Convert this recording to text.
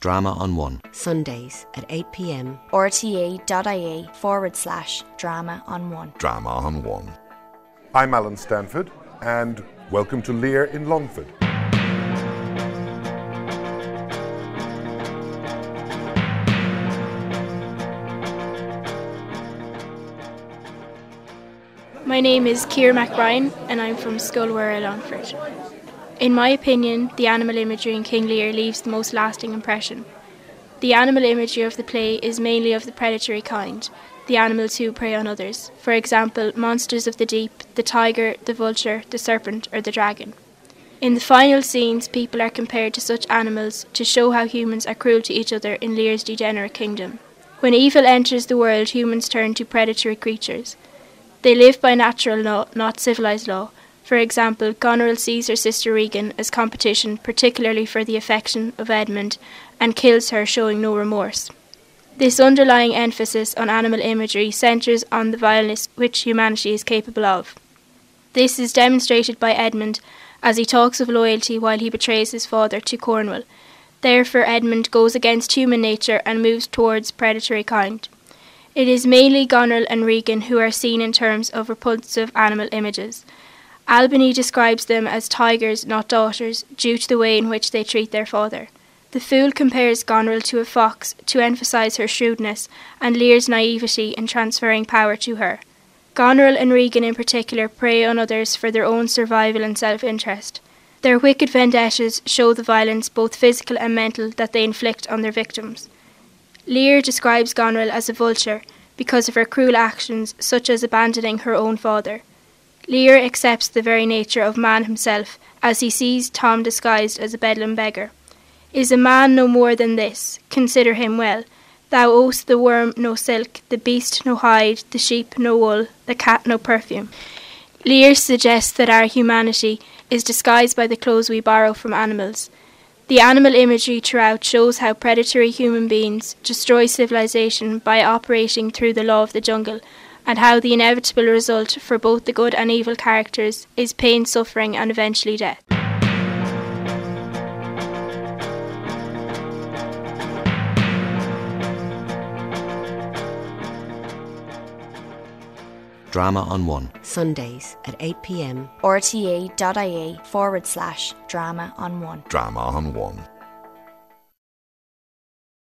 Drama on One. Sundays at 8pm. rte.ie forward slash drama on one. Drama on One. I'm Alan Stanford, and welcome to Lear in Longford. My name is Keir McBride and I'm from Skullware, Longford. In my opinion, the animal imagery in King Lear leaves the most lasting impression. The animal imagery of the play is mainly of the predatory kind, the animals who prey on others, for example, monsters of the deep, the tiger, the vulture, the serpent, or the dragon. In the final scenes, people are compared to such animals to show how humans are cruel to each other in Lear's degenerate kingdom. When evil enters the world, humans turn to predatory creatures. They live by natural law, not civilized law. For example, Goneril sees her sister Regan as competition, particularly for the affection of Edmund, and kills her, showing no remorse. This underlying emphasis on animal imagery centres on the vileness which humanity is capable of. This is demonstrated by Edmund as he talks of loyalty while he betrays his father to Cornwall. Therefore, Edmund goes against human nature and moves towards predatory kind. It is mainly Goneril and Regan who are seen in terms of repulsive animal images. Albany describes them as tigers, not daughters, due to the way in which they treat their father. The fool compares Goneril to a fox to emphasise her shrewdness and Lear's naivety in transferring power to her. Goneril and Regan in particular prey on others for their own survival and self interest. Their wicked vendettas show the violence, both physical and mental, that they inflict on their victims. Lear describes Goneril as a vulture because of her cruel actions, such as abandoning her own father. Lear accepts the very nature of man himself as he sees Tom disguised as a bedlam beggar. Is a man no more than this? Consider him well. Thou owest the worm no silk, the beast no hide, the sheep no wool, the cat no perfume. Lear suggests that our humanity is disguised by the clothes we borrow from animals. The animal imagery throughout shows how predatory human beings destroy civilization by operating through the law of the jungle, and how the inevitable result for both the good and evil characters is pain, suffering, and eventually death. Drama on One. Sundays at 8pm. rte.ie forward slash drama on one. Drama on One.